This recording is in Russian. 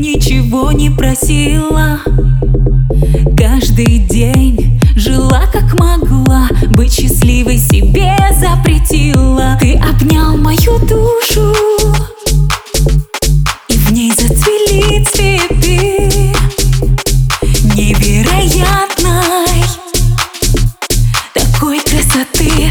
ничего не просила. Каждый день жила как могла Быть счастливой себе запретила. Ты обнял мою душу И в ней зацвели цветы. Невероятной Такой красоты.